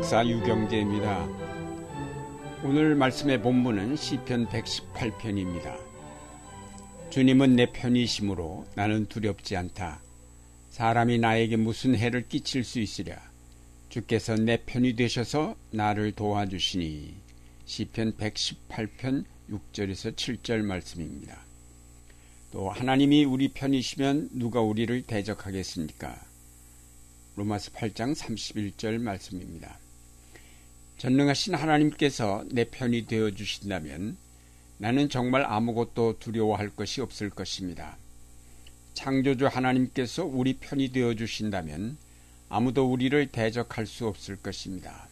목사 유경재입니다. 오늘 말씀의 본문은 시편 118편입니다. 주님은 내 편이심으로 나는 두렵지 않다. 사람이 나에게 무슨 해를 끼칠 수 있으랴. 주께서 내 편이 되셔서 나를 도와주시니. 시편 118편 6절에서 7절 말씀입니다. 또 하나님이 우리 편이시면 누가 우리를 대적하겠습니까? 로마서 8장 31절 말씀입니다. 전능하신 하나님께서 내 편이 되어 주신다면 나는 정말 아무것도 두려워할 것이 없을 것입니다. 창조주 하나님께서 우리 편이 되어 주신다면 아무도 우리를 대적할 수 없을 것입니다.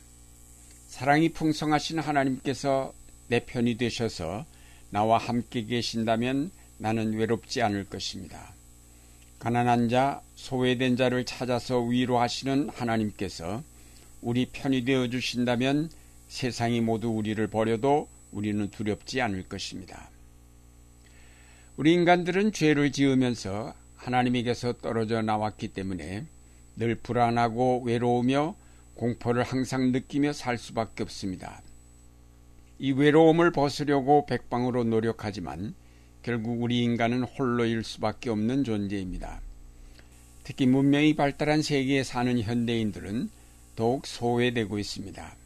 사랑이 풍성하신 하나님께서 내 편이 되셔서 나와 함께 계신다면 나는 외롭지 않을 것입니다. 가난한 자, 소외된 자를 찾아서 위로하시는 하나님께서 우리 편이 되어 주신다면 세상이 모두 우리를 버려도 우리는 두렵지 않을 것입니다. 우리 인간들은 죄를 지으면서 하나님에게서 떨어져 나왔기 때문에 늘 불안하고 외로우며 공포를 항상 느끼며 살 수밖에 없습니다. 이 외로움을 벗으려고 백방으로 노력하지만 결국 우리 인간은 홀로일 수밖에 없는 존재입니다. 특히 문명이 발달한 세계에 사는 현대인들은 더욱 소외되고 있습니다.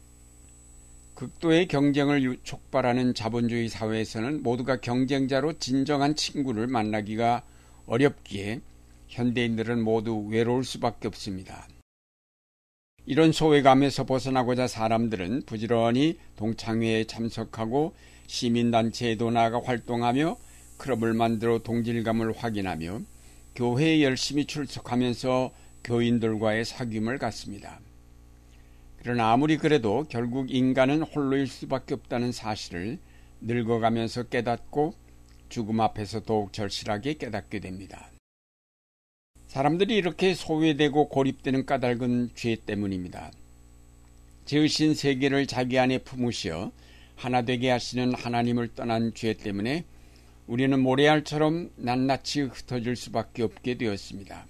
극도의 경쟁을 촉발하는 자본주의 사회에서는 모두가 경쟁자로 진정한 친구를 만나기가 어렵기에 현대인들은 모두 외로울 수밖에 없습니다. 이런 소외감에서 벗어나고자 사람들은 부지런히 동창회에 참석하고 시민단체에도 나아가 활동하며 클럽을 만들어 동질감을 확인하며 교회에 열심히 출석하면서 교인들과의 사귐을 갖습니다. 그러나 아무리 그래도 결국 인간은 홀로일 수밖에 없다는 사실을 늙어가면서 깨닫고 죽음 앞에서 더욱 절실하게 깨닫게 됩니다. 사람들이 이렇게 소외되고 고립되는 까닭은 죄 때문입니다. 죄의신 세계를 자기 안에 품으시어 하나 되게 하시는 하나님을 떠난 죄 때문에 우리는 모래알처럼 낱낱이 흩어질 수밖에 없게 되었습니다.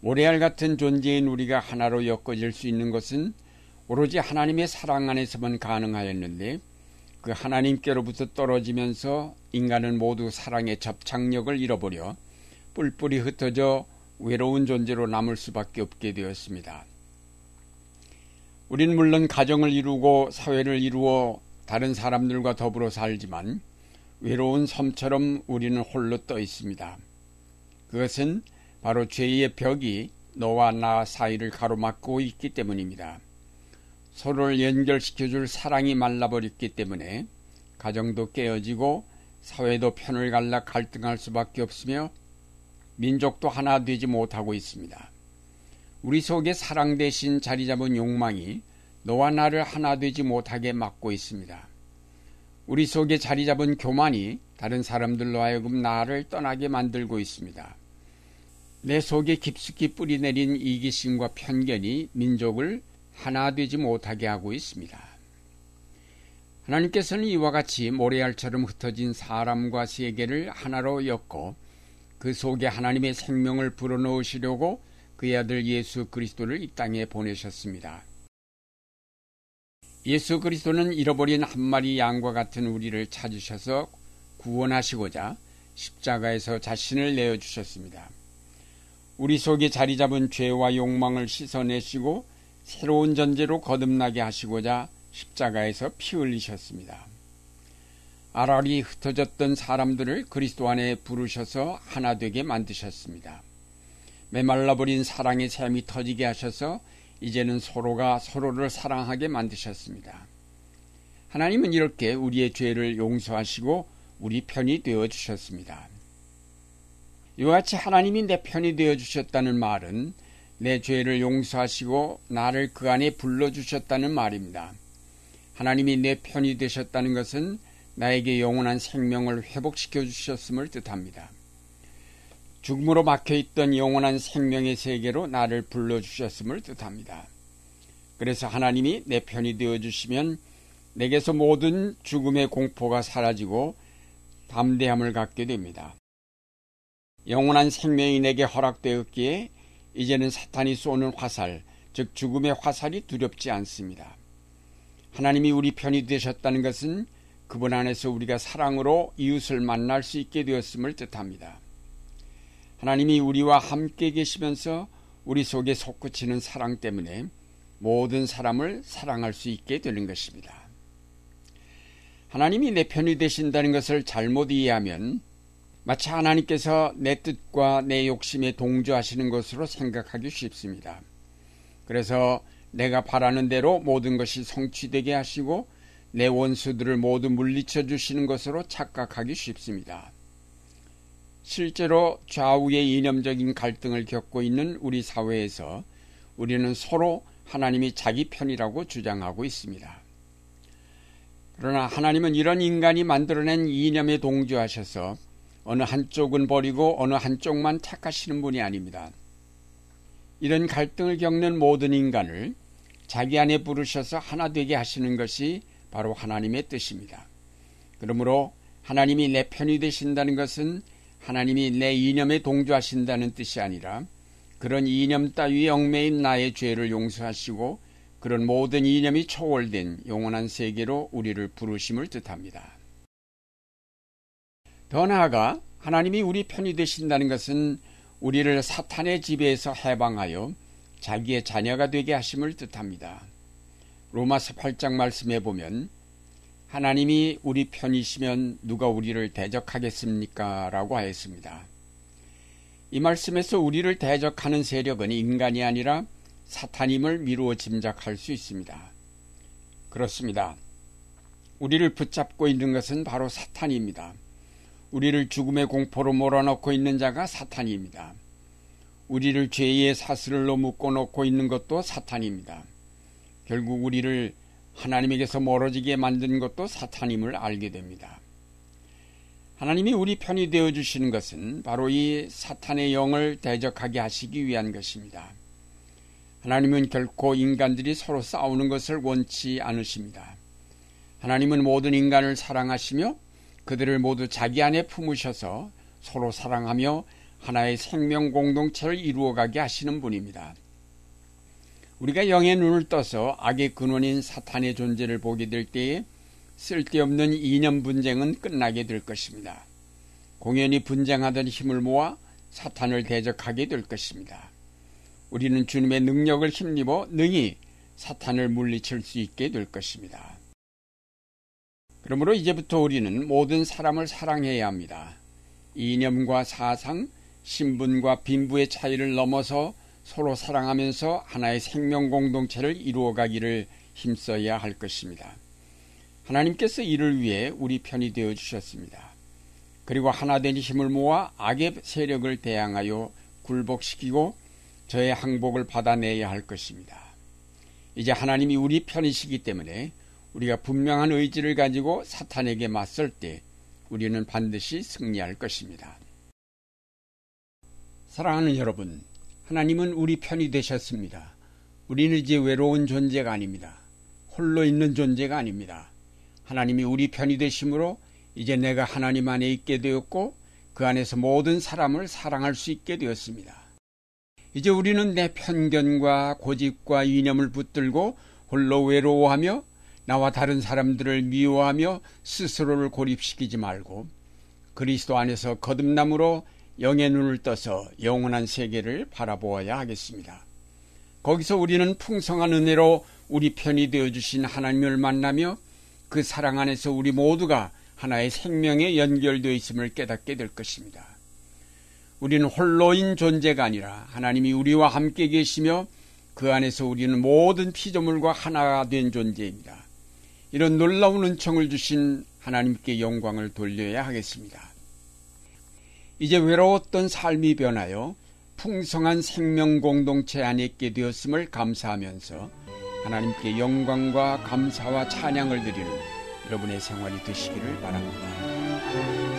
모래알 같은 존재인 우리가 하나로 엮어질 수 있는 것은 오로지 하나님의 사랑 안에서만 가능하였는데 그 하나님께로부터 떨어지면서 인간은 모두 사랑의 접착력을 잃어버려 뿔뿔이 흩어져 외로운 존재로 남을 수밖에 없게 되었습니다. 우린 물론 가정을 이루고 사회를 이루어 다른 사람들과 더불어 살지만 외로운 섬처럼 우리는 홀로 떠 있습니다. 그것은 바로 죄의 벽이 너와 나 사이를 가로막고 있기 때문입니다. 서로를 연결시켜줄 사랑이 말라버렸기 때문에 가정도 깨어지고 사회도 편을 갈라 갈등할 수밖에 없으며 민족도 하나 되지 못하고 있습니다. 우리 속에 사랑 대신 자리 잡은 욕망이 너와 나를 하나 되지 못하게 막고 있습니다. 우리 속에 자리 잡은 교만이 다른 사람들로 하여금 나를 떠나게 만들고 있습니다. 내 속에 깊숙이 뿌리내린 이기심과 편견이 민족을 하나 되지 못하게 하고 있습니다. 하나님께서는 이와 같이 모래알처럼 흩어진 사람과 세계를 하나로 엮고 그 속에 하나님의 생명을 불어넣으시려고 그의 아들 예수 그리스도를 이 땅에 보내셨습니다. 예수 그리스도는 잃어버린 한 마리 양과 같은 우리를 찾으셔서 구원하시고자 십자가에서 자신을 내어주셨습니다. 우리 속에 자리 잡은 죄와 욕망을 씻어내시고 새로운 전제로 거듭나게 하시고자 십자가에서 피 흘리셨습니다. 아랄이 흩어졌던 사람들을 그리스도 안에 부르셔서 하나 되게 만드셨습니다. 메말라버린 사랑의 샘이 터지게 하셔서 이제는 서로가 서로를 사랑하게 만드셨습니다. 하나님은 이렇게 우리의 죄를 용서하시고 우리 편이 되어 주셨습니다. 이와 같이 하나님이 내 편이 되어 주셨다는 말은 내 죄를 용서하시고 나를 그 안에 불러주셨다는 말입니다. 하나님이 내 편이 되셨다는 것은 나에게 영원한 생명을 회복시켜 주셨음을 뜻합니다. 죽음으로 막혀있던 영원한 생명의 세계로 나를 불러주셨음을 뜻합니다. 그래서 하나님이 내 편이 되어주시면 내게서 모든 죽음의 공포가 사라지고 담대함을 갖게 됩니다. 영원한 생명이 내게 허락되었기에 이제는 사탄이 쏘는 화살, 즉 죽음의 화살이 두렵지 않습니다. 하나님이 우리 편이 되셨다는 것은 그분 안에서 우리가 사랑으로 이웃을 만날 수 있게 되었음을 뜻합니다. 하나님이 우리와 함께 계시면서 우리 속에 솟구치는 사랑 때문에 모든 사람을 사랑할 수 있게 되는 것입니다. 하나님이 내 편이 되신다는 것을 잘못 이해하면 마치 하나님께서 내 뜻과 내 욕심에 동조하시는 것으로 생각하기 쉽습니다. 그래서 내가 바라는 대로 모든 것이 성취되게 하시고 내 원수들을 모두 물리쳐 주시는 것으로 착각하기 쉽습니다. 실제로 좌우의 이념적인 갈등을 겪고 있는 우리 사회에서 우리는 서로 하나님이 자기 편이라고 주장하고 있습니다. 그러나 하나님은 이런 인간이 만들어낸 이념에 동조하셔서 어느 한쪽은 버리고 어느 한쪽만 택하시는 분이 아닙니다. 이런 갈등을 겪는 모든 인간을 자기 안에 부르셔서 하나 되게 하시는 것이 바로 하나님의 뜻입니다. 그러므로 하나님이 내 편이 되신다는 것은 하나님이 내 이념에 동조하신다는 뜻이 아니라 그런 이념 따위에 얽매인 나의 죄를 용서하시고 그런 모든 이념이 초월된 영원한 세계로 우리를 부르심을 뜻합니다. 더 나아가 하나님이 우리 편이 되신다는 것은 우리를 사탄의 지배에서 해방하여 자기의 자녀가 되게 하심을 뜻합니다. 로마서 8장 말씀에 보면 하나님이 우리 편이시면 누가 우리를 대적하겠습니까? 라고 하였습니다. 이 말씀에서 우리를 대적하는 세력은 인간이 아니라 사탄임을 미루어 짐작할 수 있습니다. 그렇습니다. 우리를 붙잡고 있는 것은 바로 사탄입니다. 우리를 죽음의 공포로 몰아넣고 있는 자가 사탄입니다. 우리를 죄의 사슬로 묶어놓고 있는 것도 사탄입니다. 결국 우리를 하나님에게서 멀어지게 만든 것도 사탄임을 알게 됩니다. 하나님이 우리 편이 되어 주시는 것은 바로 이 사탄의 영을 대적하게 하시기 위한 것입니다. 하나님은 결코 인간들이 서로 싸우는 것을 원치 않으십니다. 하나님은 모든 인간을 사랑하시며 그들을 모두 자기 안에 품으셔서 서로 사랑하며 하나의 생명 공동체를 이루어가게 하시는 분입니다. 우리가 영의 눈을 떠서 악의 근원인 사탄의 존재를 보게 될 때에 쓸데없는 이념 분쟁은 끝나게 될 것입니다. 공연히 분쟁하던 힘을 모아 사탄을 대적하게 될 것입니다. 우리는 주님의 능력을 힘입어 능히 사탄을 물리칠 수 있게 될 것입니다. 그러므로 이제부터 우리는 모든 사람을 사랑해야 합니다. 이념과 사상, 신분과 빈부의 차이를 넘어서 서로 사랑하면서 하나의 생명 공동체를 이루어가기를 힘써야 할 것입니다. 하나님께서 이를 위해 우리 편이 되어 주셨습니다. 그리고 하나된 힘을 모아 악의 세력을 대항하여 굴복시키고 저의 항복을 받아내야 할 것입니다. 이제 하나님이 우리 편이시기 때문에 우리가 분명한 의지를 가지고 사탄에게 맞설 때 우리는 반드시 승리할 것입니다. 사랑하는 여러분, 하나님은 우리 편이 되셨습니다. 우리는 이제 외로운 존재가 아닙니다. 홀로 있는 존재가 아닙니다. 하나님이 우리 편이 되심으로 이제 내가 하나님 안에 있게 되었고 그 안에서 모든 사람을 사랑할 수 있게 되었습니다. 이제 우리는 내 편견과 고집과 이념을 붙들고 홀로 외로워하며 나와 다른 사람들을 미워하며 스스로를 고립시키지 말고 그리스도 안에서 거듭남으로 영의 눈을 떠서 영원한 세계를 바라보아야 하겠습니다. 거기서 우리는 풍성한 은혜로 우리 편이 되어주신 하나님을 만나며 그 사랑 안에서 우리 모두가 하나의 생명에 연결되어 있음을 깨닫게 될 것입니다. 우리는 홀로인 존재가 아니라 하나님이 우리와 함께 계시며 그 안에서 우리는 모든 피조물과 하나가 된 존재입니다. 이런 놀라운 은총을 주신 하나님께 영광을 돌려야 하겠습니다. 이제 외로웠던 삶이 변하여 풍성한 생명 공동체 안에 있게 되었음을 감사하면서 하나님께 영광과 감사와 찬양을 드리는 여러분의 생활이 되시기를 바랍니다.